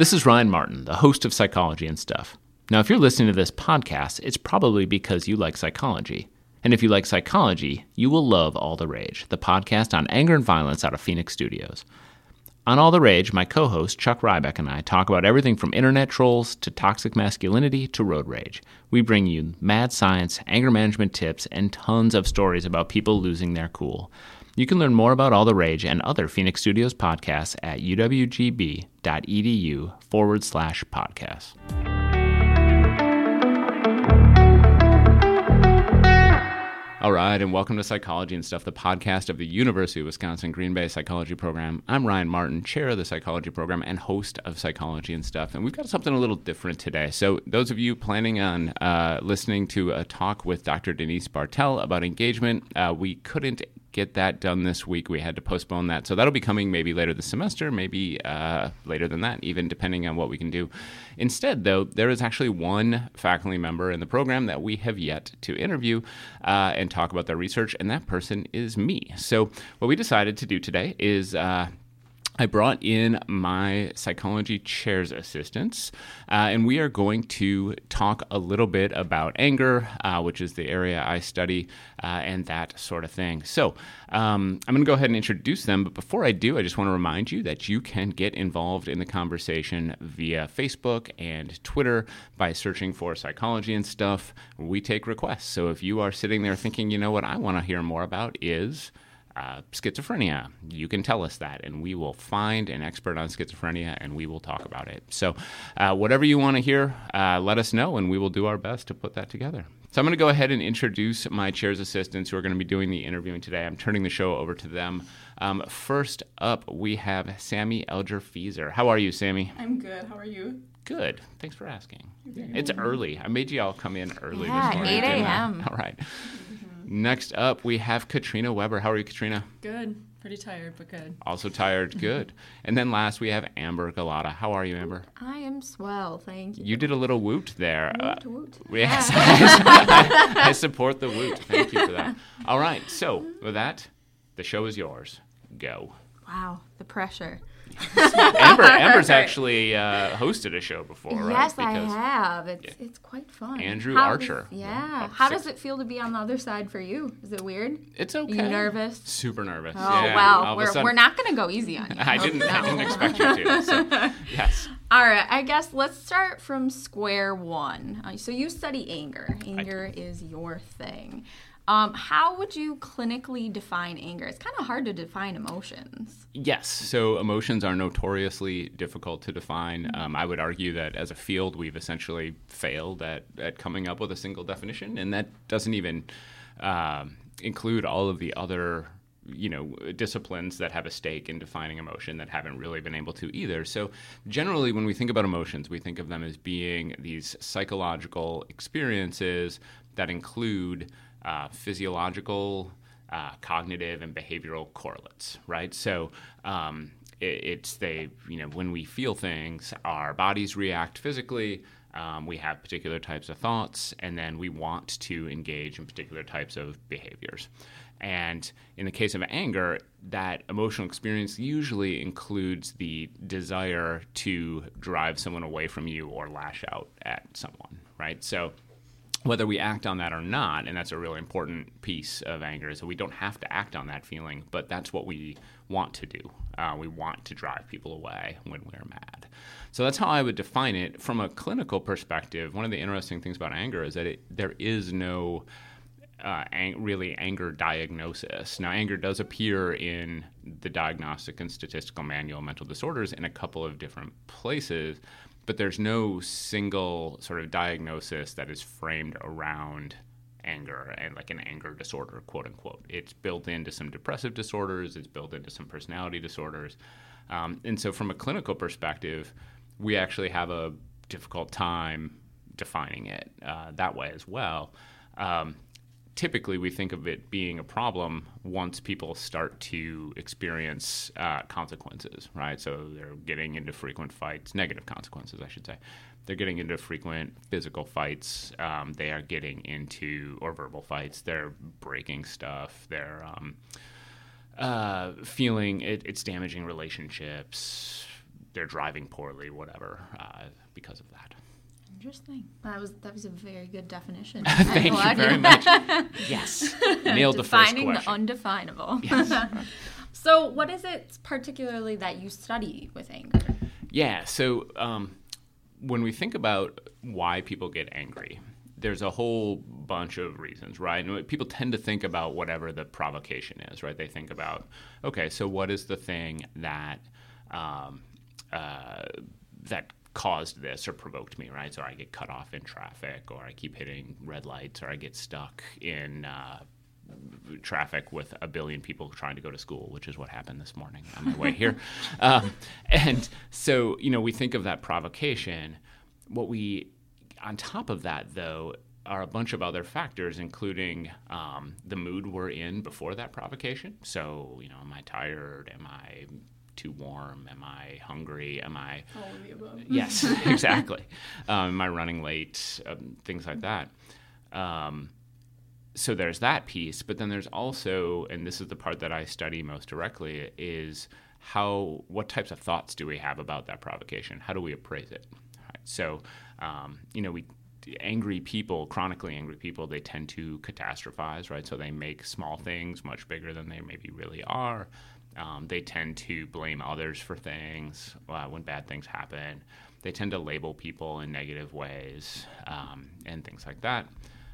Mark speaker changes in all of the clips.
Speaker 1: This is Ryan Martin, the host of Psychology and Stuff. Now, if you're listening to this podcast, it's probably because you like psychology. And if you like psychology, you will love All the Rage, the podcast on anger and violence out of Phoenix Studios. On All the Rage, my co host Chuck Rybeck and I talk about everything from internet trolls to toxic masculinity to road rage. We bring you mad science, anger management tips, and tons of stories about people losing their cool. You can learn more about All the Rage and other Phoenix Studios podcasts at uwgb.edu forward slash podcasts. All right, and welcome to Psychology and Stuff, the podcast of the University of Wisconsin Green Bay Psychology Program. I'm Ryan Martin, chair of the Psychology Program and host of Psychology and Stuff, and we've got something a little different today. So, those of you planning on uh, listening to a talk with Dr. Denise Bartell about engagement, uh, we couldn't get that done this week. We had to postpone that. So that'll be coming maybe later this semester, maybe uh, later than that, even depending on what we can do. Instead, though, there is actually one faculty member in the program that we have yet to interview uh, and talk about their research, and that person is me. So what we decided to do today is uh, I brought in my psychology chair's assistants, uh, and we are going to talk a little bit about anger, uh, which is the area I study, uh, and that sort of thing. So um, I'm going to go ahead and introduce them, but before I do, I just want to remind you that you can get involved in the conversation via Facebook and Twitter by searching for psychology and stuff. We take requests. So if you are sitting there thinking, you know what I want to hear more about is uh, schizophrenia. You can tell us that, and we will find an expert on schizophrenia and we will talk about it. So, uh, whatever you want to hear, uh, let us know, and we will do our best to put that together. So, I'm going to go ahead and introduce my chair's assistants who are going to be doing the interviewing today. I'm turning the show over to them. Um, first up, we have Sammy Elger Feezer. How are you, Sammy?
Speaker 2: I'm good. How are you?
Speaker 1: Good. Thanks for asking. It's early. I made you all come in early
Speaker 3: Yeah,
Speaker 1: this morning.
Speaker 3: 8 a.m..
Speaker 1: All right. Next up, we have Katrina Weber. How are you, Katrina?
Speaker 2: Good. Pretty tired, but good.
Speaker 1: Also tired. Good. And then last, we have Amber Galata. How are you, Amber?
Speaker 3: I am swell, thank you.
Speaker 1: You did a little woot there. Uh,
Speaker 3: Woot, woot.
Speaker 1: yes, I, I support the woot. Thank you for that. All right. So, with that, the show is yours. Go.
Speaker 3: Wow, the pressure.
Speaker 1: Amber, Amber's actually uh, hosted a show before, right?
Speaker 3: yes, I have. It's it's quite fun.
Speaker 1: Andrew
Speaker 3: How
Speaker 1: Archer.
Speaker 3: does- yeah. How
Speaker 1: six-
Speaker 3: does it feel to be on the other side for you? Is it weird?
Speaker 1: It's okay.
Speaker 3: You nervous?
Speaker 1: Super nervous.
Speaker 3: Oh
Speaker 1: yeah.
Speaker 3: wow,
Speaker 1: All of a
Speaker 3: we're,
Speaker 1: sudden-
Speaker 3: we're not gonna go easy on you.
Speaker 1: I didn't. I didn't expect you to. So, yes.
Speaker 3: All right, I guess let's start from square one. Uh, so you study anger. Anger is your thing. Um, how would you clinically define anger? It's kind of hard to define emotions.
Speaker 1: Yes. So emotions are notoriously difficult to define. Um, I would argue that as a field, we've essentially failed at, at coming up with a single definition, and that doesn't even um, include all of the other you know disciplines that have a stake in defining emotion that haven't really been able to either so generally when we think about emotions we think of them as being these psychological experiences that include uh, physiological uh, cognitive and behavioral correlates, right? So um, it, it's they, you know, when we feel things, our bodies react physically. Um, we have particular types of thoughts, and then we want to engage in particular types of behaviors. And in the case of anger, that emotional experience usually includes the desire to drive someone away from you or lash out at someone, right? So whether we act on that or not, and that's a really important piece of anger, is that we don't have to act on that feeling, but that's what we want to do. Uh, we want to drive people away when we're mad. So that's how I would define it. From a clinical perspective, one of the interesting things about anger is that it, there is no uh, ang- really anger diagnosis. Now, anger does appear in the Diagnostic and Statistical Manual of Mental Disorders in a couple of different places, but there's no single sort of diagnosis that is framed around anger and like an anger disorder, quote unquote. It's built into some depressive disorders, it's built into some personality disorders. Um, and so, from a clinical perspective, we actually have a difficult time defining it uh, that way as well. Um, typically we think of it being a problem once people start to experience uh, consequences, right? So they're getting into frequent fights, negative consequences, I should say. They're getting into frequent physical fights. Um, they are getting into, or verbal fights. They're breaking stuff. They're um, uh, feeling it, it's damaging relationships, they're driving poorly, whatever, uh, because of that.
Speaker 3: Interesting. That was that was a very good definition.
Speaker 1: Thank you very much. yes, nailed the first
Speaker 3: Defining the undefinable.
Speaker 1: Yes.
Speaker 3: so, what is it particularly that you study with anger?
Speaker 1: Yeah. So um, when we think about why people get angry, there's a whole bunch of reasons, right? And people tend to think about whatever the provocation is, right? They think about, okay, so what is the thing that um, uh, that caused this or provoked me, right? So I get cut off in traffic, or I keep hitting red lights, or I get stuck in. Uh, traffic with a billion people trying to go to school, which is what happened this morning on my way here. Um, and so, you know, we think of that provocation. What we, on top of that, though, are a bunch of other factors, including um, the mood we're in before that provocation. So, you know, am I tired? Am I too warm? Am I hungry? Am I.
Speaker 2: All of the above.
Speaker 1: Yes, exactly. Um, am I running late? Um, things like that. Um, so there's that piece, but then there's also, and this is the part that I study most directly, is how what types of thoughts do we have about that provocation? How do we appraise it? Right. So, um, you know, we angry people, chronically angry people, they tend to catastrophize, right? So they make small things much bigger than they maybe really are. Um, they tend to blame others for things uh, when bad things happen. They tend to label people in negative ways um, and things like that.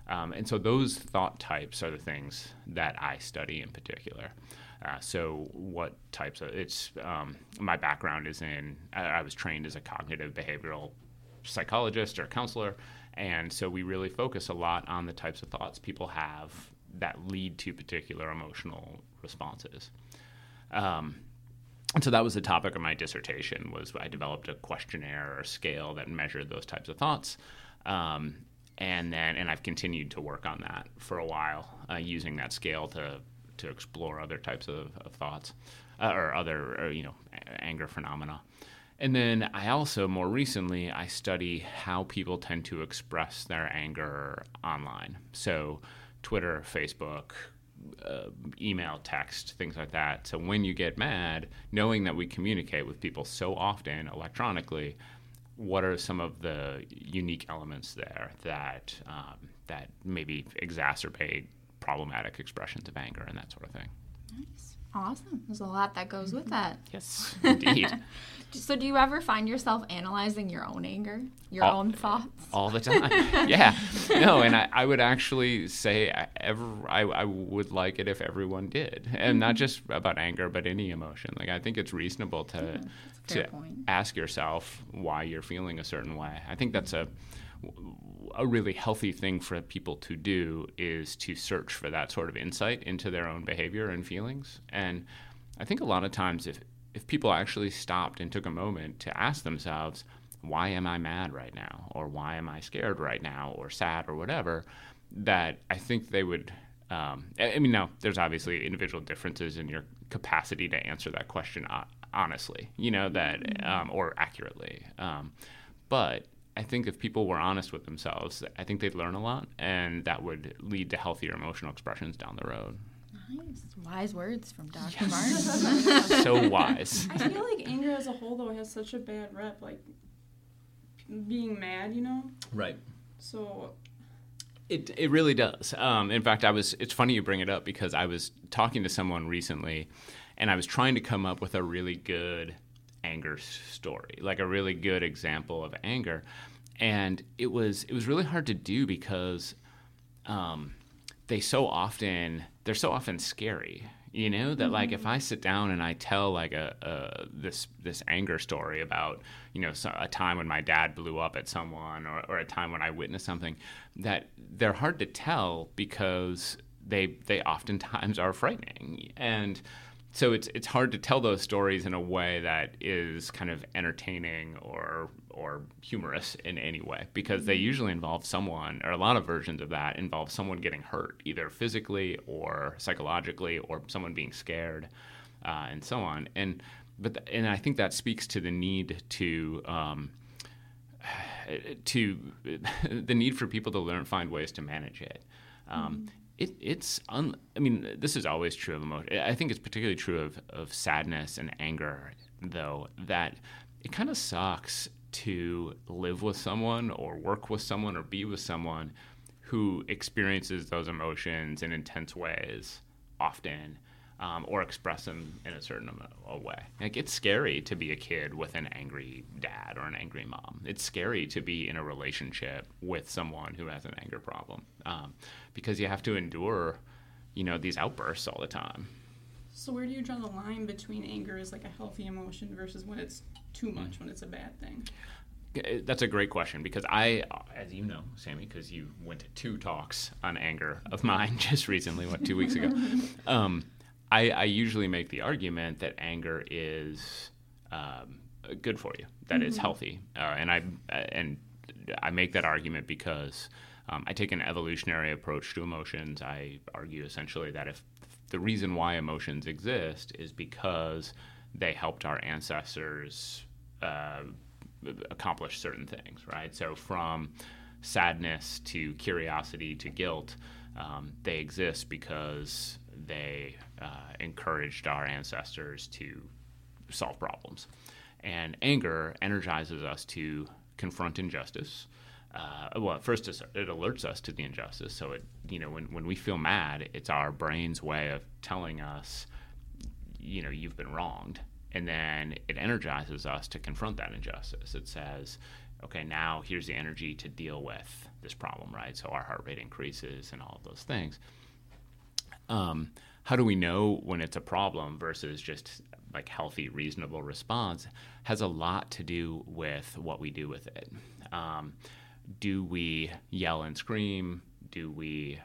Speaker 1: Um, and so those thought types are the things that I study in particular. Uh, so what types of it's um, my background is in I, I was trained as a cognitive behavioral psychologist or counselor, and so we really focus a lot on the types of thoughts people have that lead to particular emotional responses. Um, and so that was the topic of my dissertation was I developed a questionnaire or scale that measured those types of thoughts. Um, and then and I've continued to work on that for a while, uh, using that scale to to explore other types of, of thoughts uh, or other or, you know anger phenomena. And then I also more recently I study how people tend to express their anger online. So Twitter, Facebook, uh, email, text, things like that. So when you get mad, knowing that we communicate with people so often electronically, what are some of the unique elements there that um, that maybe exacerbate problematic expressions of anger and that sort of thing?
Speaker 3: Nice. Awesome. There's a lot that goes with mm-hmm. that.
Speaker 1: Yes, indeed.
Speaker 3: So, do you ever find yourself analyzing your own anger, your
Speaker 1: All-
Speaker 3: own thoughts?
Speaker 1: all the time. yeah, no, and I, I would actually say I, ever I, I would like it if everyone did, and not mm-hmm. just about anger, but any emotion. Like I think it's reasonable to
Speaker 3: fair
Speaker 1: to
Speaker 3: point.
Speaker 1: ask yourself why you're feeling a certain way. I think that's a a really healthy thing for people to do is to search for that sort of insight into their own behavior and feelings. And I think a lot of times if if people actually stopped and took a moment to ask themselves, why am I mad right now? Or why am I scared right now? Or sad or whatever, that I think they would. Um, I mean, now there's obviously individual differences in your capacity to answer that question honestly, you know, that, um, or accurately. Um, but I think if people were honest with themselves, I think they'd learn a lot, and that would lead to healthier emotional expressions down the road.
Speaker 3: Nice. Wise words from Dr. Martin.
Speaker 1: so wise.
Speaker 2: I feel like anger as a whole though has such a bad rep, like being mad, you know.
Speaker 1: Right.
Speaker 2: So
Speaker 1: It it really does. Um, in fact, I was. It's funny you bring it up because I was talking to someone recently, and I was trying to come up with a really good anger story, like a really good example of anger, and it was it was really hard to do because um, they so often they're so often scary. You know that like if I sit down and I tell like a, a this this anger story about you know a time when my dad blew up at someone or, or a time when I witnessed something that they're hard to tell because they they oftentimes are frightening and so it's it's hard to tell those stories in a way that is kind of entertaining or or humorous in any way because they usually involve someone or a lot of versions of that involve someone getting hurt either physically or psychologically or someone being scared uh, and so on. And but th- and I think that speaks to the need to um, to the need for people to learn find ways to manage it. Um, it it's un, I mean this is always true of emotion. I think it's particularly true of of sadness and anger though that it kind of sucks to live with someone or work with someone or be with someone who experiences those emotions in intense ways often um, or express them in a certain a way. Like it's scary to be a kid with an angry dad or an angry mom. It's scary to be in a relationship with someone who has an anger problem um, because you have to endure, you know, these outbursts all the time.
Speaker 2: So where do you draw the line between anger as like a healthy emotion versus when it's too much, when it's a bad thing?
Speaker 1: That's a great question because I, as you know, Sammy, because you went to two talks on anger of mine just recently, what, two weeks ago. Um, I, I, usually make the argument that anger is um, good for you, that mm-hmm. it's healthy, uh, and I and I make that argument because um, I take an evolutionary approach to emotions. I argue essentially that if the reason why emotions exist is because they helped our ancestors uh, accomplish certain things, right? So from sadness to curiosity to guilt, um, they exist because they uh, encouraged our ancestors to solve problems. And anger energizes us to confront injustice. Uh, well, first it alerts us to the injustice. So it, you know, when, when we feel mad, it's our brain's way of telling us, you know, you've been wronged. And then it energizes us to confront that injustice. It says, okay, now here's the energy to deal with this problem, right? So our heart rate increases and all of those things. Um, how do we know when it's a problem versus just like healthy, reasonable response has a lot to do with what we do with it. Um, do we yell and scream? Do we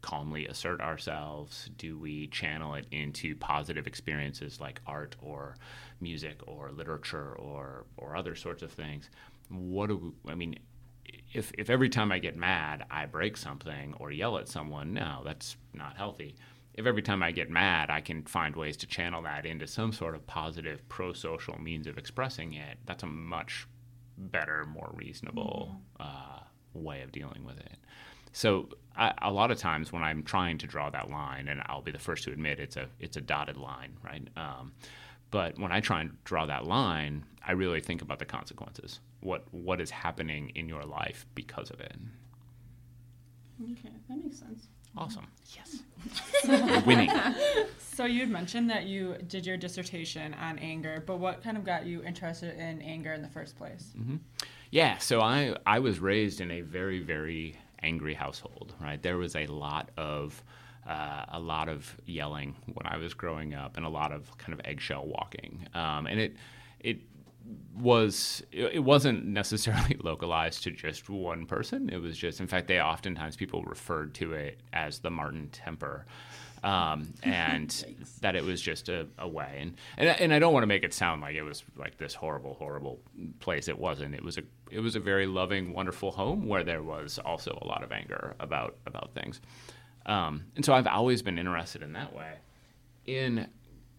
Speaker 1: calmly assert ourselves? Do we channel it into positive experiences like art or music or literature or or other sorts of things? What do we, I mean? If if every time I get mad I break something or yell at someone, no, that's not healthy if every time I get mad, I can find ways to channel that into some sort of positive pro social means of expressing it, that's a much better, more reasonable mm-hmm. uh, way of dealing with it. So I, a lot of times when I'm trying to draw that line, and I'll be the first to admit it's a it's a dotted line, right? Um, but when I try and draw that line, I really think about the consequences. What what is happening in your life because of it?
Speaker 2: Okay, that makes sense.
Speaker 1: Awesome. Yes. winning.
Speaker 4: So you'd mentioned that you did your dissertation on anger, but what kind of got you interested in anger in the first place?
Speaker 1: Mm-hmm. Yeah, so I I was raised in a very very angry household. Right, there was a lot of uh, a lot of yelling when I was growing up, and a lot of kind of eggshell walking, um, and it it was it wasn't necessarily localized to just one person. It was just, in fact, they oftentimes people referred to it as the Martin temper, um, and that it was just a, a way. And, and and I don't want to make it sound like it was like this horrible, horrible place. It wasn't. It was a it was a very loving, wonderful home where there was also a lot of anger about about things. Um, and so I've always been interested in that way. In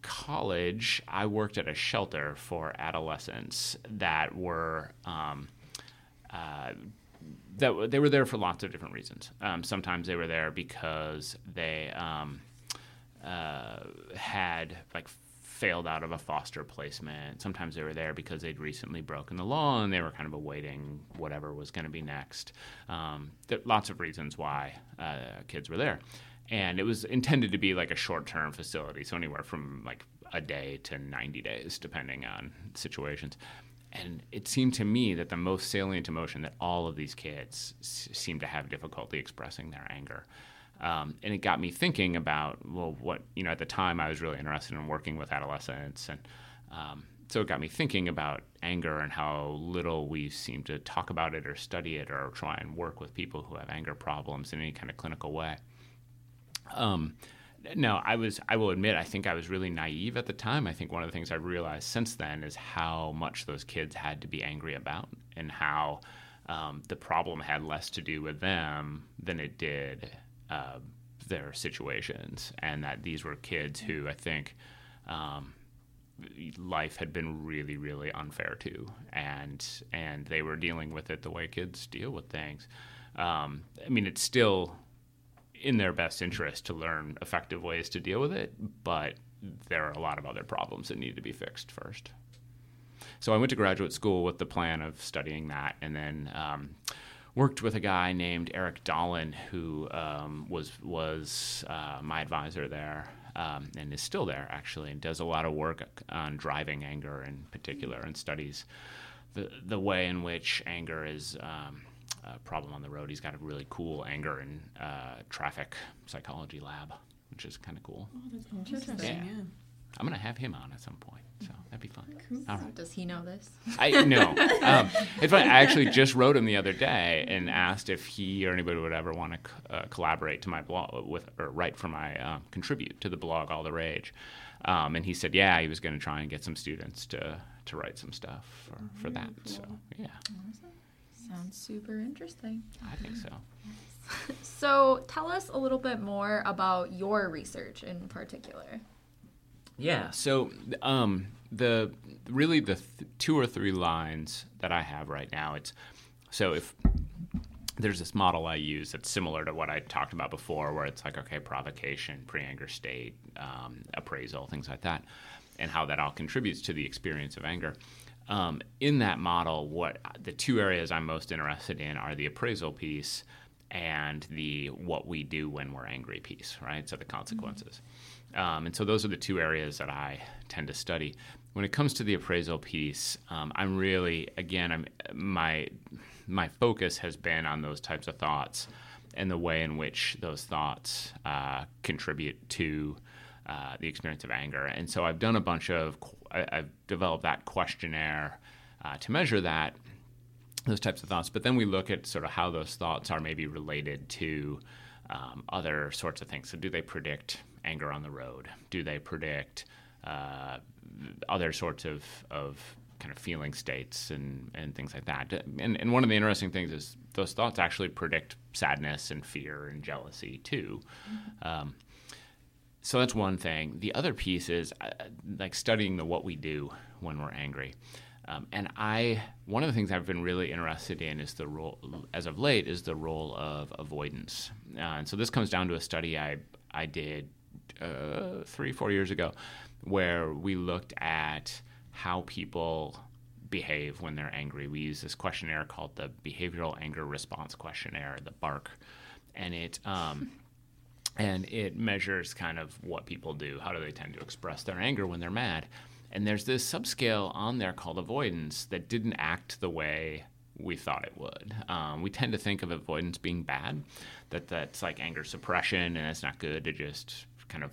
Speaker 1: college, I worked at a shelter for adolescents that were um, uh, that they were there for lots of different reasons. Um, sometimes they were there because they um, uh, had like failed out of a foster placement. Sometimes they were there because they'd recently broken the law and they were kind of awaiting whatever was going to be next. Um, lots of reasons why uh, kids were there and it was intended to be like a short-term facility, so anywhere from like a day to 90 days, depending on situations. And it seemed to me that the most salient emotion that all of these kids s- seemed to have difficulty expressing their anger. Um, and it got me thinking about well, what you know. At the time, I was really interested in working with adolescents, and um, so it got me thinking about anger and how little we seem to talk about it or study it or try and work with people who have anger problems in any kind of clinical way. Um, no, I was. I will admit, I think I was really naive at the time. I think one of the things I've realized since then is how much those kids had to be angry about, and how um, the problem had less to do with them than it did uh, their situations, and that these were kids who I think um, life had been really, really unfair to, and and they were dealing with it the way kids deal with things. Um, I mean, it's still in their best interest to learn effective ways to deal with it, but there are a lot of other problems that need to be fixed first. so I went to graduate school with the plan of studying that, and then. Um, worked with a guy named Eric Dahlen, who um, was was uh, my advisor there, um, and is still there actually, and does a lot of work on driving anger in particular, and studies the the way in which anger is um, a problem on the road. He's got a really cool anger and uh, traffic psychology lab, which is kind of cool.
Speaker 2: Oh, that's
Speaker 4: Interesting.
Speaker 1: Yeah.
Speaker 4: Yeah.
Speaker 1: I'm gonna have him on at some point, so that'd be fun. All right.
Speaker 3: Does he know this?
Speaker 1: I no. Um, it's funny. I actually just wrote him the other day and asked if he or anybody would ever want to uh, collaborate to my blog with or write for my uh, contribute to the blog All the Rage. Um, and he said, yeah, he was going to try and get some students to to write some stuff for, for that. So yeah,
Speaker 3: Sounds super interesting.
Speaker 1: I think so.
Speaker 3: So tell us a little bit more about your research in particular.
Speaker 1: Yeah. So um, the really the th- two or three lines that I have right now. It's so if there's this model I use that's similar to what I talked about before, where it's like okay, provocation, pre-anger state, um, appraisal, things like that, and how that all contributes to the experience of anger. Um, in that model, what the two areas I'm most interested in are the appraisal piece and the what we do when we're angry piece, right? So the consequences. Um, and so those are the two areas that I tend to study. When it comes to the appraisal piece, um, I'm really again, I'm my my focus has been on those types of thoughts and the way in which those thoughts uh, contribute to uh, the experience of anger. And so I've done a bunch of I, I've developed that questionnaire uh, to measure that those types of thoughts. But then we look at sort of how those thoughts are maybe related to um, other sorts of things. So, do they predict anger on the road? Do they predict uh, other sorts of, of kind of feeling states and, and things like that? And, and one of the interesting things is those thoughts actually predict sadness and fear and jealousy too. Um, so that's one thing. The other piece is uh, like studying the what we do when we're angry. Um, and I, one of the things I've been really interested in is the role, as of late, is the role of avoidance. Uh, and so this comes down to a study I I did uh, three four years ago, where we looked at how people behave when they're angry. We use this questionnaire called the Behavioral Anger Response Questionnaire, the BARQ, and it. Um, and it measures kind of what people do. How do they tend to express their anger when they're mad? And there's this subscale on there called avoidance that didn't act the way we thought it would. Um, we tend to think of avoidance being bad, that that's like anger suppression, and it's not good to just kind of,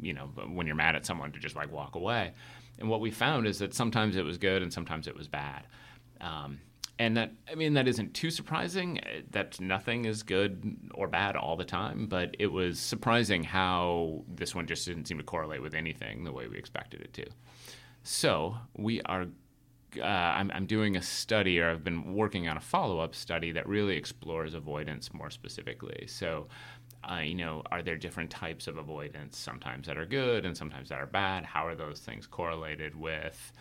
Speaker 1: you know, when you're mad at someone to just like walk away. And what we found is that sometimes it was good and sometimes it was bad. Um, and that I mean that isn't too surprising. uh, That nothing is good or bad all the time, but it was surprising how this one just didn't seem to correlate with anything the way we expected it to. So we are. Uh, I'm, I'm doing a study, or I've been working on a follow-up study that really explores avoidance more specifically. So, uh, you know, are there different types of avoidance? Sometimes that are good, and sometimes that are bad. How are those things correlated with?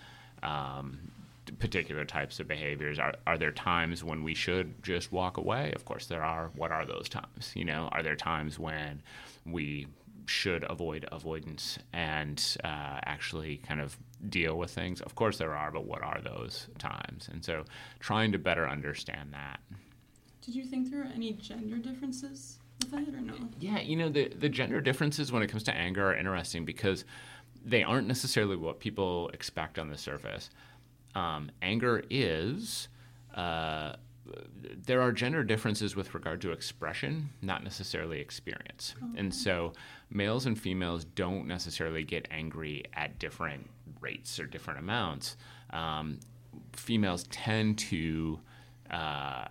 Speaker 1: Um, particular types of behaviors are, are there times when we should just walk away of course there are what are those times you know are there times when we should avoid avoidance and uh, actually kind of deal with things of course there are but what are those times and so trying to better understand that
Speaker 2: Did you think there were any gender differences with that or no?
Speaker 1: Yeah, you know, the, the gender differences when it comes to anger are interesting because they aren't necessarily what people expect on the surface. Um, anger is, uh, there are gender differences with regard to expression, not necessarily experience. And so males and females don't necessarily get angry at different rates or different amounts. Um, females tend to uh,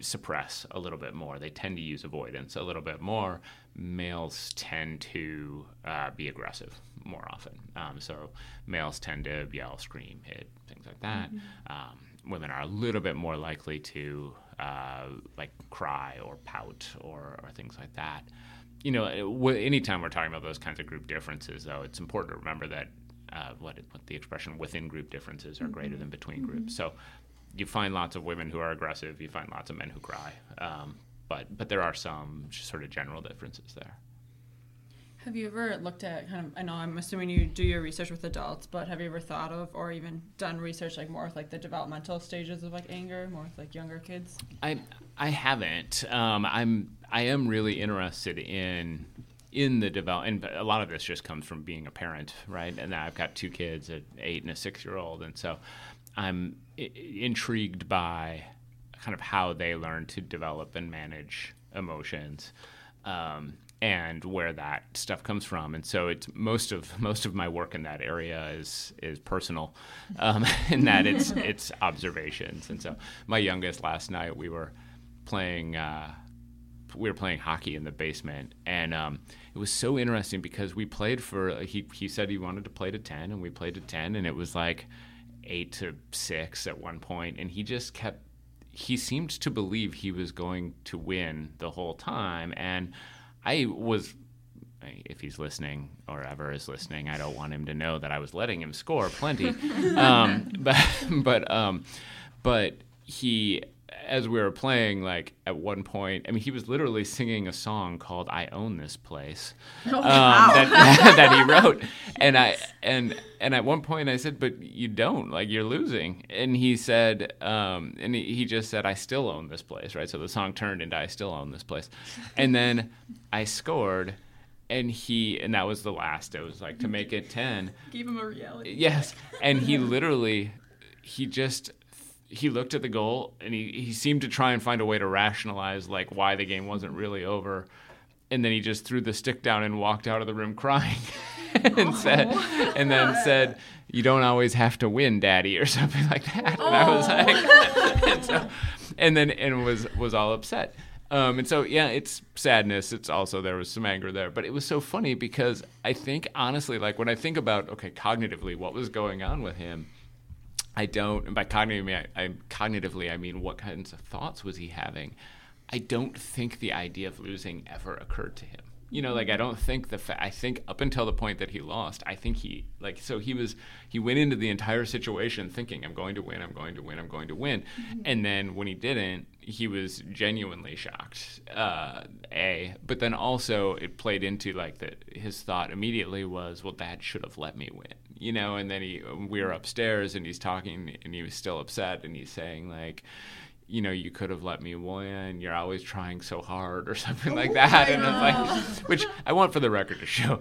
Speaker 1: suppress a little bit more. They tend to use avoidance a little bit more. Males tend to uh, be aggressive more often. Um, so males tend to yell, scream, hit, things like that. Um, women are a little bit more likely to uh, like cry or pout or, or things like that. You know, anytime we're talking about those kinds of group differences, though, it's important to remember that uh, what, what the expression within group differences are greater than between groups. So you find lots of women who are aggressive. You find lots of men who cry. Um, but but there are some sort of general differences there.
Speaker 4: Have you ever looked at kind of? I know I'm assuming you do your research with adults, but have you ever thought of or even done research like more with like the developmental stages of like anger, more with like younger kids?
Speaker 1: I I haven't. Um, I'm I am really interested in in the develop And a lot of this just comes from being a parent, right? And I've got two kids, an eight and a six year old, and so I'm I- intrigued by kind of how they learn to develop and manage emotions. Um, and where that stuff comes from, and so it's most of most of my work in that area is is personal, um, in that it's it's observations. And so my youngest last night we were playing uh, we were playing hockey in the basement, and um, it was so interesting because we played for he he said he wanted to play to ten, and we played to ten, and it was like eight to six at one point, and he just kept he seemed to believe he was going to win the whole time, and I was if he's listening or ever is listening, I don't want him to know that I was letting him score plenty. um, but but um, but he, as we were playing, like at one point, I mean, he was literally singing a song called "I Own This Place" um, that, that he wrote, and I and and at one point I said, "But you don't like you're losing," and he said, um, and he, he just said, "I still own this place," right? So the song turned into "I still own this place," and then I scored. And he, and that was the last. It was like to make it 10.
Speaker 2: Gave him a reality.
Speaker 1: Yes, and he literally, he just, he looked at the goal and he he seemed to try and find a way to rationalize like why the game wasn't really over, and then he just threw the stick down and walked out of the room crying, and said, and then said, "You don't always have to win, Daddy," or something like that. And I was like, and, so, and then and was was all upset. Um, and so, yeah, it's sadness. It's also there was some anger there, but it was so funny because I think honestly, like when I think about okay, cognitively, what was going on with him, I don't. By I, I cognitively, I mean what kinds of thoughts was he having? I don't think the idea of losing ever occurred to him. You know, like I don't think the fa- I think up until the point that he lost, I think he like so he was he went into the entire situation thinking I'm going to win, I'm going to win, I'm going to win, and then when he didn't, he was genuinely shocked. Uh, a, but then also it played into like that his thought immediately was, well, Dad should have let me win, you know. And then he we were upstairs and he's talking and he was still upset and he's saying like you know, you could have let me win. You're always trying so hard, or something like that. And it's like, which I want for the record to show,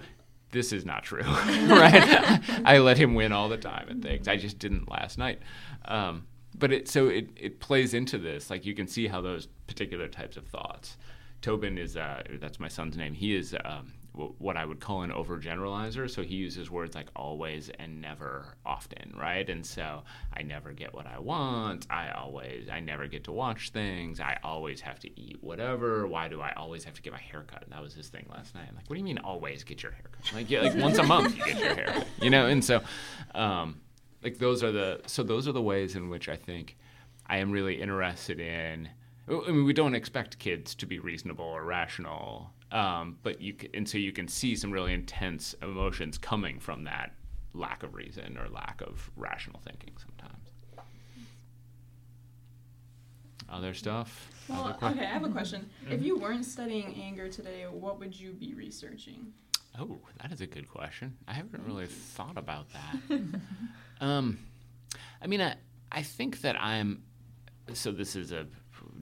Speaker 1: this is not true, right? I let him win all the time and things. I just didn't last night. Um, but it so it it plays into this. Like you can see how those particular types of thoughts. Tobin is uh, that's my son's name. He is um, what I would call an overgeneralizer. So he uses words like always and never often, right? And so I never get what I want. I always, I never get to watch things. I always have to eat whatever. Why do I always have to get my hair cut? That was his thing last night. I'm like, what do you mean always get your hair cut? Like, yeah, like once a month you get your hair cut, you know? And so, um, like those are the, so those are the ways in which I think I am really interested in. I mean, we don't expect kids to be reasonable or rational, um, but you can, and so you can see some really intense emotions coming from that lack of reason or lack of rational thinking sometimes. Other stuff.
Speaker 2: Well,
Speaker 1: Other
Speaker 2: okay, I have a question. If you weren't studying anger today, what would you be researching?
Speaker 1: Oh, that is a good question. I haven't really thought about that. um, I mean, I I think that I'm. So this is a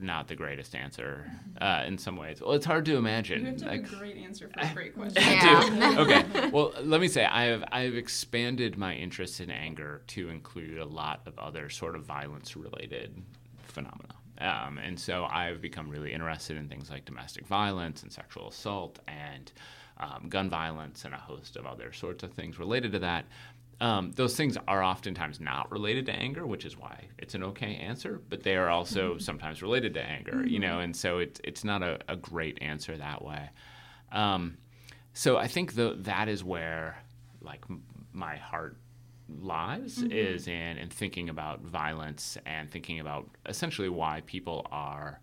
Speaker 1: not the greatest answer uh, in some ways. Well, it's hard to imagine.
Speaker 2: You have to have
Speaker 1: like-
Speaker 2: a great answer for a great question.
Speaker 1: I
Speaker 3: Yeah.
Speaker 1: do. Okay. Well, let me say I have I have expanded my interest in anger to include a lot of other sort of violence related phenomena. Um, and so I've become really interested in things like domestic violence and sexual assault and um, gun violence and a host of other sorts of things related to that. Um, those things are oftentimes not related to anger, which is why it's an okay answer, but they are also sometimes related to anger, you know, and so it's, it's not a, a great answer that way. Um, so I think the, that is where like m- my heart lies is in, in thinking about violence and thinking about essentially why people are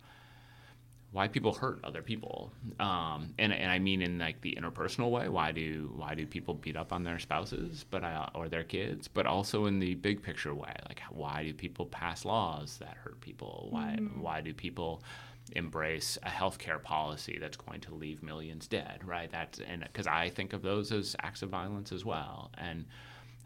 Speaker 1: why people hurt other people um, and, and i mean in like the interpersonal way why do why do people beat up on their spouses but I, or their kids but also in the big picture way like why do people pass laws that hurt people why why do people embrace a healthcare policy that's going to leave millions dead, right? That's and because I think of those as acts of violence as well, and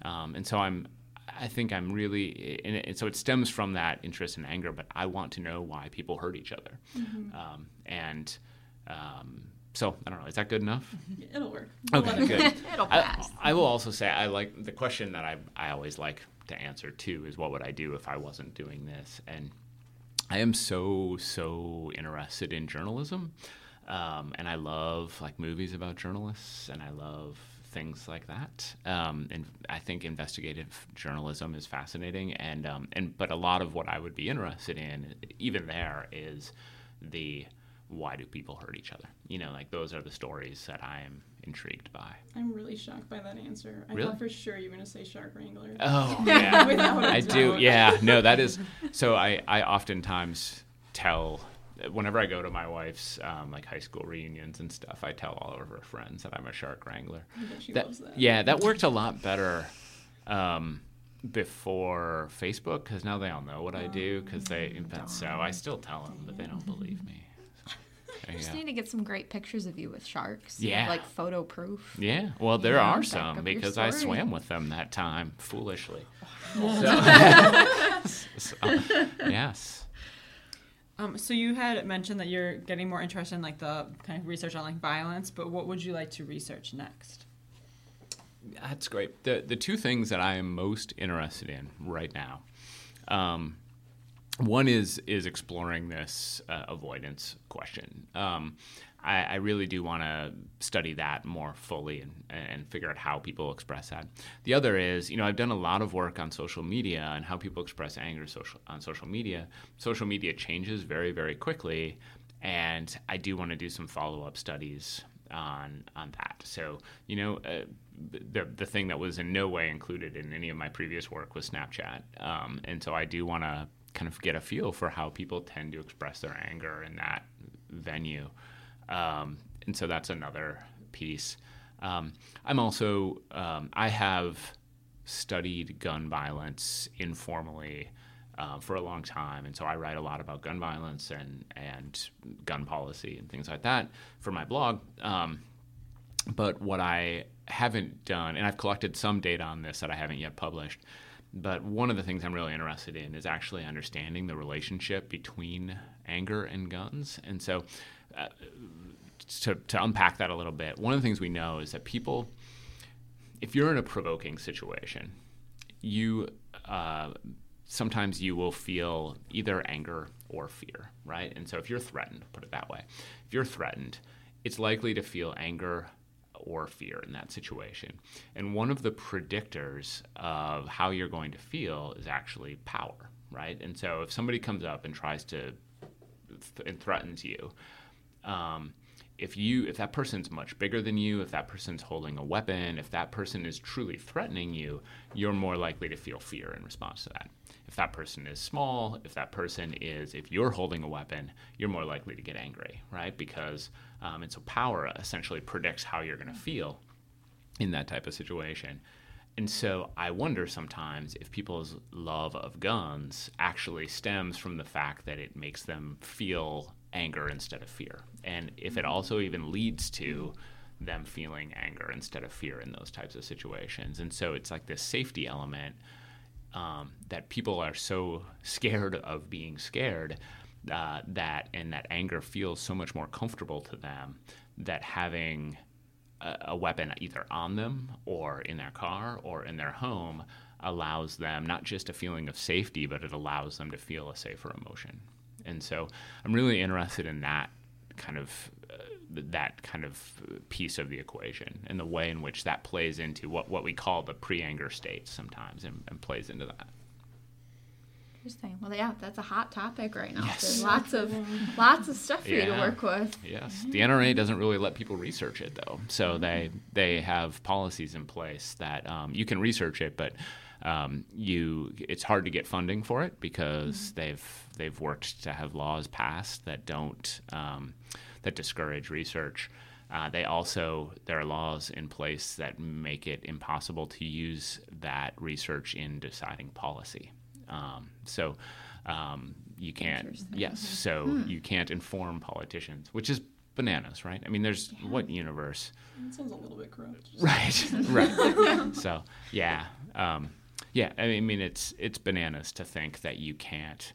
Speaker 1: um, and so I'm. I think I'm really, and, so it stems from that interest in anger. But I want to know why people hurt each other, um, and um, so I don't know. Is that good enough?
Speaker 2: It'll work.
Speaker 1: Okay, good.
Speaker 3: It'll
Speaker 1: I,
Speaker 3: pass.
Speaker 1: I will also say I like the question that I I always like to answer too is what would I do if I wasn't doing this? And I am so so interested in journalism, um, and I love like movies about journalists, and I love things like that. Um, and I think investigative journalism is fascinating, and um, and but a lot of what I would be interested in, even there, is the why do people hurt each other? You know, like those are the stories that I am intrigued by.
Speaker 2: I'm really shocked by that answer. I
Speaker 1: Really?
Speaker 2: thought for sure you were gonna say shark wrangler.
Speaker 1: Oh yeah, I do. Yeah, no, that is. So I I oftentimes tell whenever I go to my wife's um, like high school reunions and stuff, I tell all of her friends that I'm a shark wrangler. That,
Speaker 2: that.
Speaker 1: yeah, that worked a lot better um, before Facebook because now they all know what I do because they. But so I still tell them, but they don't believe me. You
Speaker 3: Just need to get some great pictures of you with sharks.
Speaker 1: Yeah.
Speaker 3: Like photo proof.
Speaker 1: Yeah, well, there
Speaker 3: Yeah,
Speaker 1: are some because I swam with them that time foolishly.
Speaker 3: Oh.
Speaker 1: So, so, yes.
Speaker 4: Um, so you had mentioned that you're getting more interested in like the kind of research on like violence, but what would you like to research next?
Speaker 1: That's great. The the two things that I am most interested in right now, um, one is is exploring this uh, avoidance question. Um, I, I really do want to study that more fully and, and figure out how people express that. The other is, you know, I've done a lot of work on social media and how people express anger social on social media. Social media changes very very quickly, and I do want to do some follow up studies on on that. So you know, uh, the the thing that was in no way included in any of my previous work was Snapchat, um, and so I do want to kind of get a feel for how people tend to express their anger in that venue, um, and so that's another piece. Um, I'm also um, I have studied gun violence informally uh, for a long time, and so I write a lot about gun violence and and gun policy and things like that for my blog. Um, but what I haven't done, and I've collected some data on this that I haven't yet published. But one of the things I'm really interested in is actually understanding the relationship between anger and guns. And so, uh, to, to unpack that a little bit, one of the things we know is that people, if you're in a provoking situation, you uh, sometimes you will feel either anger or fear, right? And so if you're threatened, put it that way, if you're threatened, it's likely to feel anger or fear in that situation. And one of the predictors of how you're going to feel is actually power, right? And so if somebody comes up and tries to th- and threatens you, um, if you if that person's much bigger than you, if that person's holding a weapon, if that person is truly threatening you, you're more likely to feel fear in response to that. If that person is small, if that person is, if you're holding a weapon, you're more likely to get angry, right? Because um, and so power essentially predicts how you're going to feel in that type of situation. And so I wonder sometimes if people's love of guns actually stems from the fact that it makes them feel anger instead of fear. And if it also even leads to them feeling anger instead of fear in those types of situations. And so it's like this safety element um, that people are so scared of being scared uh, that and that anger feels so much more comfortable to them that having a, a weapon either on them or in their car or in their home allows them not just a feeling of safety, but it allows them to feel a safer emotion. And so I'm really interested in that kind of uh, that kind of piece of the equation and the way in which that plays into what, what we call the pre-anger state sometimes and, and plays into that.
Speaker 3: Interesting. Well, yeah, that's a hot topic right now.
Speaker 1: Yes.
Speaker 3: There's lots of lots of stuff for you to work with.
Speaker 1: Yes, the NRA doesn't really let people research it though, so they they have policies in place that um, you can research it, but um, you it's hard to get funding for it because they've they've worked to have laws passed that don't um, that discourage research. Uh, they also there are laws in place that make it impossible to use that research in deciding policy. Um, so um, you can't. Yes, so you can't inform politicians, which is bananas, right? I mean, there's what universe?
Speaker 2: That sounds a little bit corrupt.
Speaker 1: Right, right. so yeah, um, yeah. I mean, it's it's bananas to think that you can't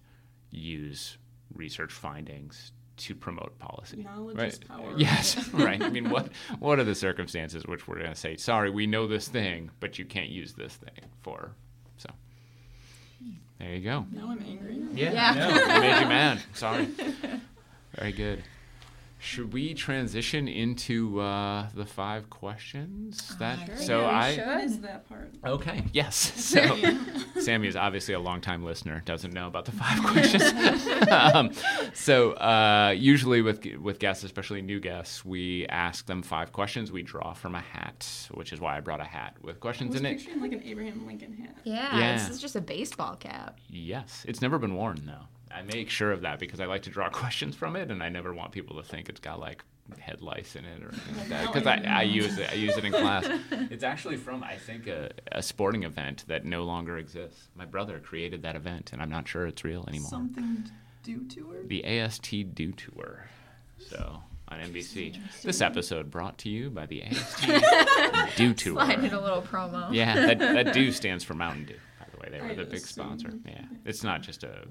Speaker 1: use research findings to promote policy.
Speaker 2: Knowledge
Speaker 1: Right.
Speaker 2: is power.
Speaker 1: Yes, right. I mean, what what are the circumstances which we're going to say, sorry, we know this thing, but you can't use this thing for? So there you go.
Speaker 2: Now I'm angry.
Speaker 1: Yeah,
Speaker 3: Yeah.
Speaker 1: I know. I made you mad. Sorry. Very good. Should we transition into uh, the five questions? That
Speaker 3: Sure,
Speaker 1: so
Speaker 3: yeah,
Speaker 1: I
Speaker 3: should.
Speaker 2: What is that part?
Speaker 1: okay yes. So Sammy is obviously a longtime listener. Doesn't know about the five questions. um, so uh, usually with with guests, especially new guests, we ask them five questions. We draw from a hat, which is why I brought a hat with
Speaker 2: I
Speaker 1: questions
Speaker 2: was
Speaker 1: in it.
Speaker 2: picturing like an Abraham Lincoln hat.
Speaker 3: Yeah,
Speaker 1: Yeah.
Speaker 3: this is just a baseball cap.
Speaker 1: Yes, it's never been worn though. I make sure of that because I like to draw questions from it, and I never want people to think it's got like head lice in it or anything like that. Because
Speaker 2: I
Speaker 1: I, I use it, I use it in class. It's actually from I think a, a sporting event that no longer exists. My brother created that event, and I'm not sure it's real anymore.
Speaker 2: Something due to her.
Speaker 1: The AST Dew Tour. So on NBC. This episode brought to you by the AST Dew Tour.
Speaker 3: Slide in a little promo.
Speaker 1: Yeah, that, that Dew stands for Mountain Dew, by the way. They were
Speaker 2: I
Speaker 1: the big sponsor. Yeah. It's not just a.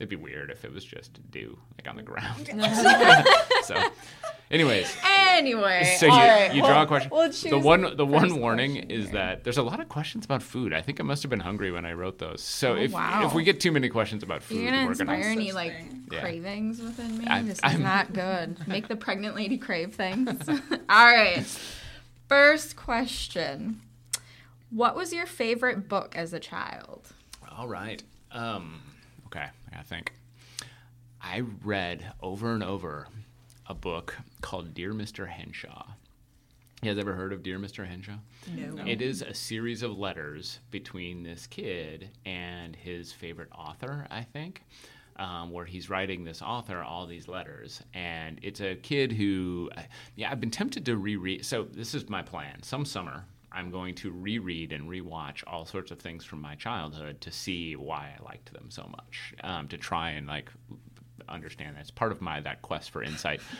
Speaker 1: It'd be weird if it was just dew, like on the ground. so, anyways.
Speaker 3: Anyway,
Speaker 1: So you,
Speaker 3: all right,
Speaker 1: you
Speaker 3: well,
Speaker 1: draw a question.
Speaker 3: we'll
Speaker 1: the one
Speaker 3: the
Speaker 1: the one
Speaker 3: first
Speaker 1: warning is
Speaker 3: here.
Speaker 1: that there's a lot of questions about food. I think I must have been hungry when I wrote those. So
Speaker 3: Oh,
Speaker 1: if
Speaker 3: wow.
Speaker 1: if we get too many questions about food,
Speaker 3: You're gonna
Speaker 1: we're
Speaker 3: inspire
Speaker 1: gonna
Speaker 3: any
Speaker 2: Such
Speaker 3: like
Speaker 2: thing.
Speaker 1: Yeah.
Speaker 3: cravings within me.
Speaker 1: I'm-
Speaker 3: this is
Speaker 1: I'm-
Speaker 3: not good. Make the pregnant lady crave things. All right. First question. What was your favorite book as a child?
Speaker 1: All right. Um, okay, I gotta think. I read over and over a book called Dear Mr. Henshaw. You guys ever heard of Dear Mr. Henshaw?
Speaker 3: No.
Speaker 1: It is a series of letters between this kid and his favorite author, I think, um, where he's writing this author all these letters. And it's a kid who, yeah, I've been tempted to reread. So this is my plan. Some summer, I'm going to reread and rewatch all sorts of things from my childhood to see why I liked them so much, um, to try and like understand that. It's part of my that quest for insight.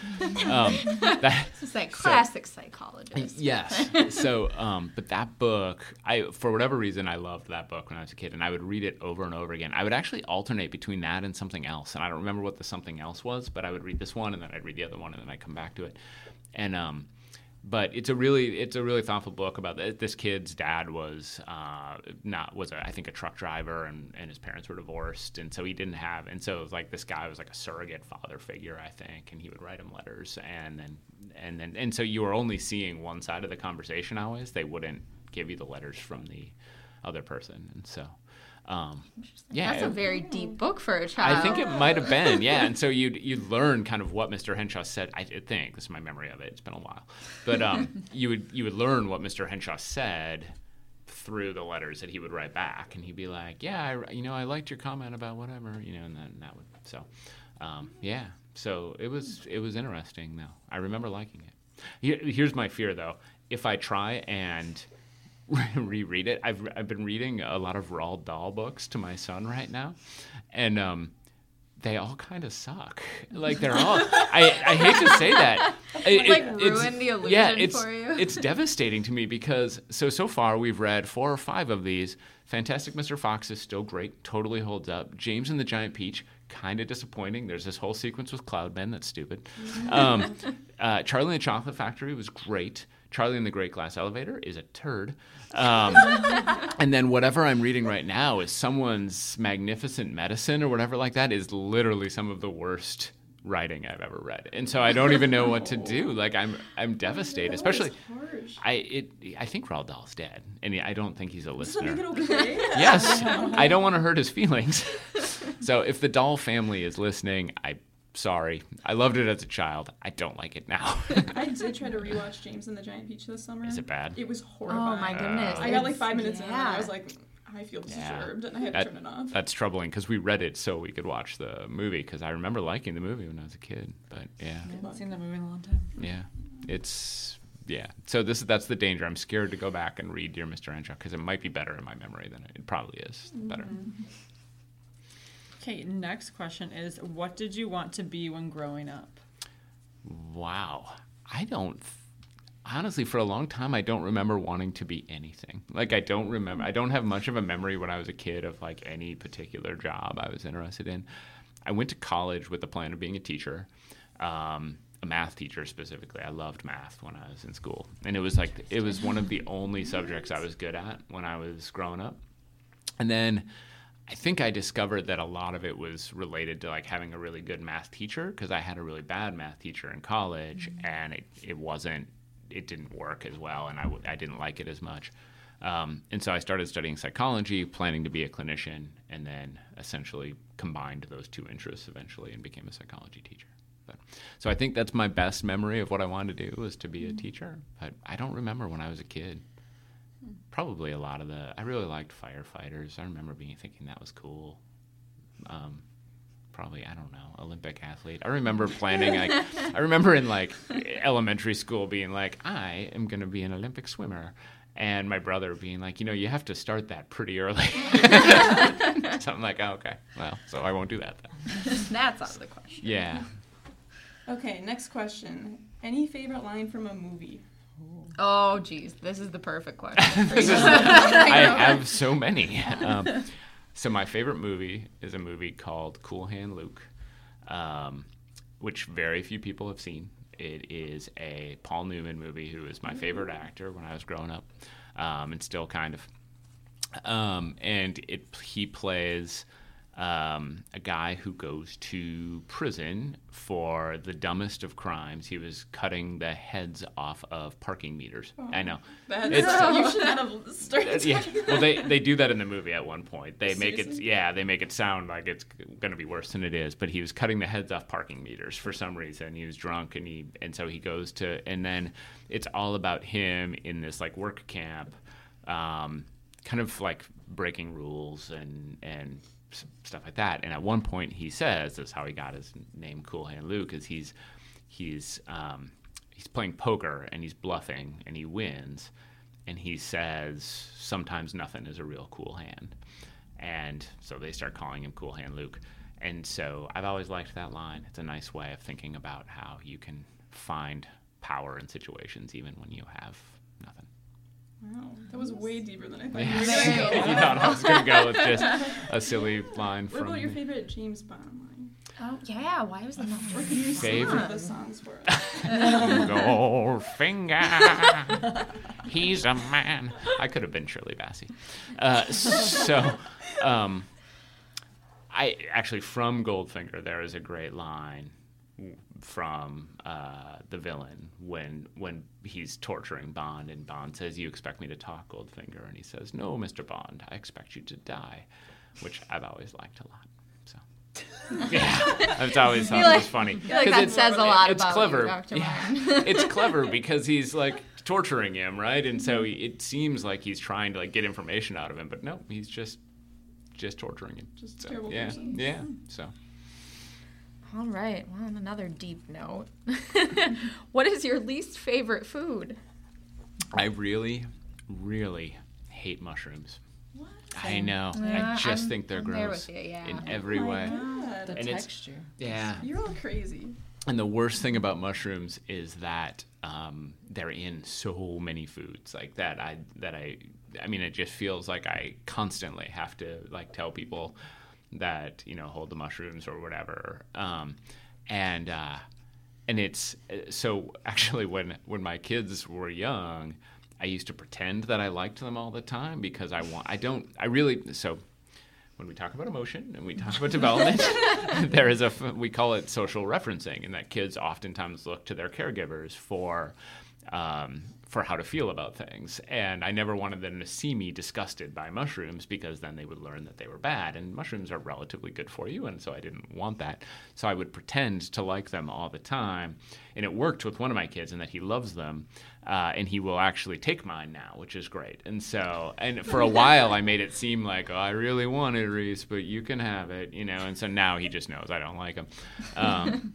Speaker 1: Um, that,
Speaker 3: It's like classic psychologist.
Speaker 1: Yes. so, um, but that book, I for whatever reason, I loved that book when I was a kid, and I would read it over and over again. I would actually alternate between that and something else, and I don't remember what the something else was, but I would read this one, and then I'd read the other one, and then I'd come back to it. And um, but it's a really it's a really thoughtful book about th- this kid's dad was uh, not was a, I think a truck driver and, and his parents were divorced and so he didn't have and so like this guy was like a surrogate father figure I think and he would write him letters and then and then and so you were only seeing one side of the conversation always. They wouldn't give you the letters from the other person and so um, yeah
Speaker 3: That's a very deep book for a child.
Speaker 1: I think it might have been, yeah. And so you'd you'd learn kind of what Mr. Henshaw said. I think this is my memory of it. It's been a while, but um, you would you would learn what Mr. Henshaw said through the letters that he would write back, and he'd be like, "Yeah, I, you know, I liked your comment about whatever, you know," and then that would so, um, yeah. So it was it was interesting though. I remember liking it. Here, here's my fear though: if I try and reread it. I've I've been reading a lot of Roald Dahl books to my son right now, and um, they all kind of suck. Like they're all. I, I hate to say that. It,
Speaker 3: like,
Speaker 1: it- it's-
Speaker 3: ruin the illusion
Speaker 1: yeah, it's,
Speaker 3: for you.
Speaker 1: it's devastating to me because so so far we've read four or five of these. Fantastic Mr. Fox is still great, totally holds up. James and the Giant Peach, kind of disappointing. There's this whole sequence with Cloudman that's stupid. Um, uh, Charlie and the Chocolate Factory was great. Charlie and the Great Glass Elevator is a turd. Um, and then whatever I'm reading right now is someone's Magnificent Medicine or whatever like that is literally some of the worst writing I've ever read. And so I don't even know what to do. Like I'm I'm devastated, especially
Speaker 2: That was harsh.
Speaker 1: I it I think Roald Dahl's dead, and I don't think he's a listener.
Speaker 2: okay?
Speaker 1: yes, I don't want to hurt his feelings. so if the Dahl family is listening, I sorry. I loved it as a child. I don't like it now.
Speaker 2: I did try to rewatch James and the Giant Peach this summer.
Speaker 1: is it bad?
Speaker 2: It was
Speaker 3: horrible.
Speaker 2: oh
Speaker 3: my goodness.
Speaker 2: I got like five minutes in and I was like, I feel
Speaker 1: Yeah.
Speaker 2: disturbed, and I had to
Speaker 1: That-
Speaker 2: turn it off.
Speaker 1: That's troubling because we read it so we could watch the movie. Because I remember liking the movie when I was a kid. But yeah,
Speaker 4: I haven't seen that movie in a long time.
Speaker 1: yeah, it's yeah. So this that's the danger. I'm scared to go back and read Dear Mr. Henshaw because it might be better in my memory than it, it probably is better. Mm-hmm.
Speaker 4: Okay, next question is what did you want to be when growing up?
Speaker 1: Wow. I don't honestly for a long time I don't remember wanting to be anything. Like I don't remember I don't have much of a memory when I was a kid of like any particular job I was interested in. I went to college with the plan of being a teacher. Um, a math teacher specifically. I loved math when I was in school. And it was like it was one of the only subjects I was good at when I was growing up. And then I think I discovered that a lot of it was related to like having a really good math teacher because I had a really bad math teacher in college mm-hmm. and it, it wasn't it didn't work as well and I w- I didn't like it as much. Um, and so I started studying psychology, planning to be a clinician, and then essentially combined those two interests eventually and became a psychology teacher. But, so I think that's my best memory of what I wanted to do was to be a mm-hmm. teacher. But I don't remember when I was a kid. Probably a lot of the. I really liked firefighters. I remember being thinking that was cool. Um, probably I don't know Olympic athlete. I remember planning like I remember in like elementary school being like I am going to be an Olympic swimmer, and my brother being like, you know, you have to start that pretty early. so I'm like, oh, okay, well, so I won't do that then.
Speaker 3: That's out of the question.
Speaker 1: Yeah.
Speaker 2: Okay, next question. Any favorite line from a movie?
Speaker 3: Oh, geez, this is the perfect question.
Speaker 1: is, I have so many. Um, so my favorite movie is a movie called Cool Hand Luke, um, which very few people have seen. It is a Paul Newman movie, who is my favorite actor when I was growing up, um, and still kind of. Um, and it he plays um, a guy who goes to prison for the dumbest of crimes. He was cutting the heads off of parking meters. Oh, I know.
Speaker 2: That's, you should have started.
Speaker 1: Yeah. Well, they they do that in the movie at one point. They make it yeah they make it sound like it's going to be worse than it is. But he was cutting the heads off parking meters for some reason. He was drunk and he and so he goes to and then it's all about him in this like work camp. Um, kind of like breaking rules and and stuff like that. And at one point, he says that's how he got his name, Cool Hand Luke, because he's he's um, he's playing poker and he's bluffing and he wins, and he says sometimes nothing is a real cool hand, and so they start calling him Cool Hand Luke. And so I've always liked that line. It's a nice way of thinking about how you can find power in situations even when you have.
Speaker 2: Wow, that was way deeper than I thought you were gonna go.
Speaker 1: you thought I was gonna go with just a silly line
Speaker 2: what
Speaker 1: from.
Speaker 2: What about your favorite James Bond line?
Speaker 3: Oh yeah, why was that not
Speaker 2: What can you favorite the songs for
Speaker 1: Goldfinger, he's a man. I could have been Shirley Bassey. Uh, so, um, I actually from Goldfinger there is a great line from uh, the villain when when he's torturing Bond and Bond says, "You expect me to talk, Goldfinger?" and he says, "No, Mr. Bond, I expect you to die," which I've always liked a lot. So yeah, it's always thought
Speaker 3: like,
Speaker 1: it was funny
Speaker 3: because like that says a lot
Speaker 1: it's
Speaker 3: about
Speaker 1: clever.
Speaker 3: You,
Speaker 1: Yeah, it's clever because he's like torturing him, right? And so he, it seems like he's trying to like get information out of him, but no, he's just just torturing him.
Speaker 2: Just
Speaker 1: so,
Speaker 2: terrible
Speaker 1: yeah,
Speaker 2: person.
Speaker 1: yeah. So.
Speaker 3: All right. Well, on another deep note, what is your least favorite food?
Speaker 1: I really, really hate mushrooms.
Speaker 2: What?
Speaker 1: I know.
Speaker 3: Yeah,
Speaker 1: I just
Speaker 3: I'm-
Speaker 1: think they're
Speaker 3: I'm there
Speaker 1: gross
Speaker 3: with you, yeah.
Speaker 1: in every
Speaker 2: Oh my
Speaker 1: way.
Speaker 2: God.
Speaker 4: The
Speaker 1: And it's-
Speaker 4: texture.
Speaker 1: Yeah.
Speaker 2: You're all crazy.
Speaker 1: And the worst thing about mushrooms is that um, they're in so many foods like that. I that I I mean, it just feels like I constantly have to like tell people that you know hold the mushrooms or whatever. Um, and uh, and it's so actually when when my kids were young, I used to pretend that I liked them all the time because I want I don't I really so when we talk about emotion and we talk about development, there is a we call it social referencing, and that kids oftentimes look to their caregivers for. Um, for how to feel about things. And I never wanted them to see me disgusted by mushrooms because then they would learn that they were bad. And mushrooms are relatively good for you. And so I didn't want that. So I would pretend to like them all the time. And it worked with one of my kids in that he loves them. Uh, and he will actually take mine now, which is great. And so, and for a while, I made it seem like, oh, I really wanted Reese, but you can have it, you know. And so now he just knows I don't like him. Um,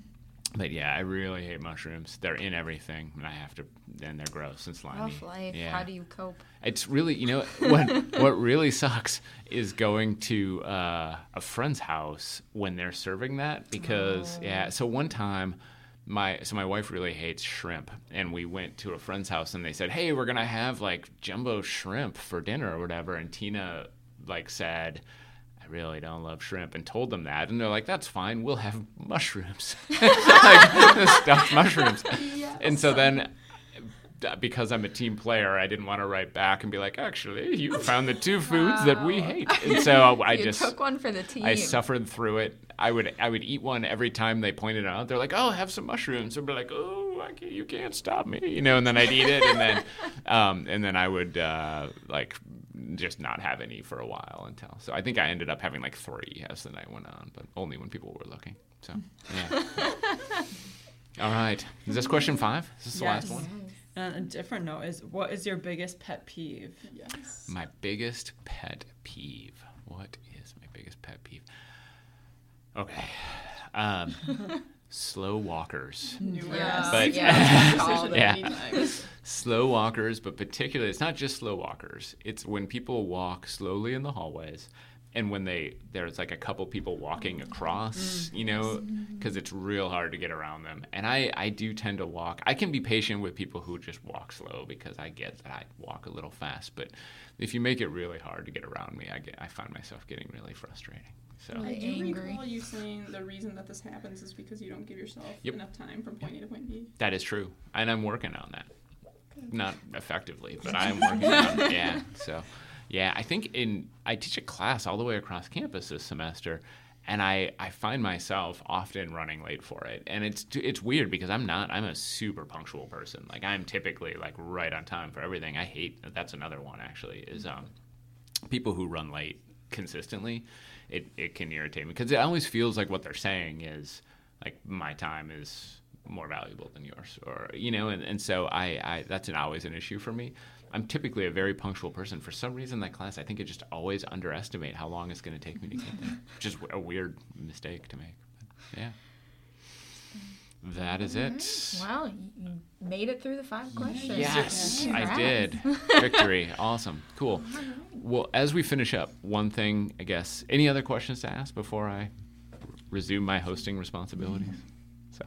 Speaker 1: but yeah, I really hate mushrooms. They're in everything, and I have to. And they're gross and slimy.
Speaker 3: Rough life.
Speaker 1: Yeah.
Speaker 3: How do you cope?
Speaker 1: It's really, you know, what what really sucks is going to uh, a friend's house when they're serving that because yeah. So one time, my so my wife really hates shrimp, and we went to a friend's house and they said, "Hey, we're gonna have like jumbo shrimp for dinner or whatever," and Tina like said. I really don't love shrimp, and told them that, and they're like, "That's fine. We'll have mushrooms, like stuffed mushrooms." And so then because I'm a team player, I didn't want to write back and be like, actually, you found the two foods that we hate. And so I just
Speaker 3: took one for the team.
Speaker 1: I suffered through it. I would I would eat one every time they pointed it out. They're like, "Oh, have some mushrooms." I'd be like, "Oh, I can't, you can't stop me," you know. And then I'd eat it, and then um, and then I would uh, like just not have any for a while until. So I think I ended up having like three as the night went on, but only when people were looking. So yeah. All right. Is this question five? Is this the last one?
Speaker 4: And a different note is, what is your biggest pet peeve?
Speaker 2: Yes.
Speaker 1: My biggest pet peeve. What is my biggest pet peeve? Okay. Um, slow walkers.
Speaker 2: Knew.
Speaker 3: Yeah,
Speaker 1: But-
Speaker 3: yeah,
Speaker 2: Conversation
Speaker 3: called it.
Speaker 1: Yeah. Slow walkers, but particularly, it's not just slow walkers. It's when people walk slowly in the hallways. And when they there's like a couple people walking across, you know, because it's real hard to get around them. And I I do tend to walk. I can be patient with people who just walk slow because I get that I walk a little fast. But if you make it really hard to get around me, I get I find myself getting really frustrating. So
Speaker 2: I do
Speaker 3: Angry.
Speaker 2: recall you saying the reason that this happens is because you don't give yourself
Speaker 1: Yep.
Speaker 2: enough time from point A to point B.
Speaker 1: That is true, and I'm working on that. Not effectively, but I'm working on it. Yeah. So, yeah, I think in I teach a class all the way across campus this semester, and I I find myself often running late for it, and it's it's weird because I'm not I'm a super punctual person. Like I'm typically like right on time for everything. I hate that's another one actually is um people who run late consistently. It it can irritate me. Because it always feels like what they're saying is like my time is more valuable than yours or you know and, and so I, I that's an, always an issue for me. I'm typically a very punctual person. For some reason that class i think it just always underestimate how long it's going to take me to get there. Which is a weird mistake to make but yeah that is it
Speaker 3: Well, you you made it through the five questions.
Speaker 1: Yes, I did. Victory. Awesome. Cool. Well, as we finish up, one thing, I guess, any other questions to ask before I resume my hosting responsibilities? So,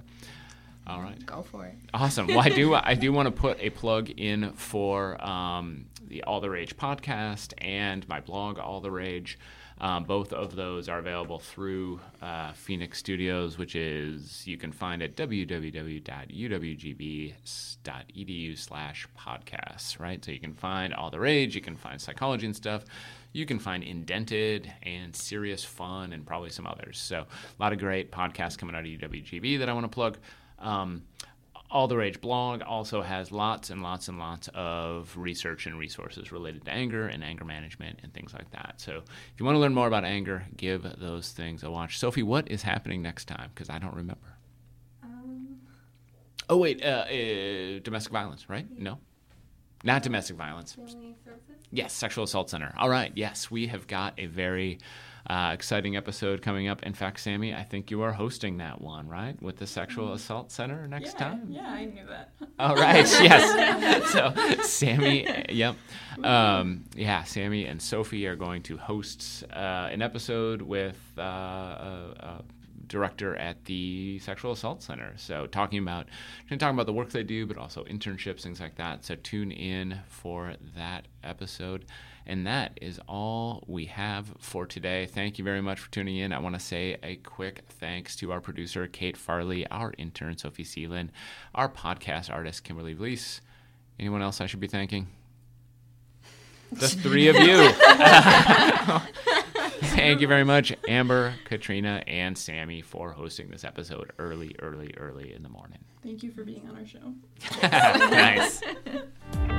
Speaker 1: all right.
Speaker 3: Go for it.
Speaker 1: Awesome. Well, I do. I do want to put a plug in for um, the All the Rage podcast and my blog, All the Rage. Um, both of those are available through uh, Phoenix Studios, which is you can find at www.uwgb.edu/slash podcasts. Right, so you can find All the Rage, you can find psychology and stuff. You can find Indented and Serious Fun and probably some others. So a lot of great podcasts coming out of UWGB that I want to plug. Um, all the Rage blog also has lots and lots and lots of research and resources related to anger and anger management and things like that. So if you want to learn more about anger, give those things a watch. Sophie, what is happening next time? Because I don't remember.
Speaker 2: Um,
Speaker 1: Oh, wait, uh, uh, domestic violence, right? No? Not domestic violence. Yes, Sexual Assault Center. All right, yes, we have got a very uh, exciting episode coming up. In fact, Sammy, I think you are hosting that one, right? With the Sexual Assault Center next
Speaker 2: yeah,
Speaker 1: time?
Speaker 2: Yeah, I knew that.
Speaker 1: All right. yes. So Sammy, yep. Um, yeah, Sammy and Sophie are going to host uh, an episode with uh, a, a director at the Sexual Assault Center. So talking about, going to talk about the work they do, but also internships, things like that. So tune in for that episode. And that is all we have for today. Thank you very much for tuning in. I want to say a quick thanks to our producer, Kate Farley, our intern, Sophie Seelan, our podcast artist, Kimberly Vlies. Anyone else I should be thanking? The three of you. Thank you very much, Amber, Katrina, and Sammy, for hosting this episode early, early, early in the morning.
Speaker 2: Thank you for being on our show.
Speaker 1: nice.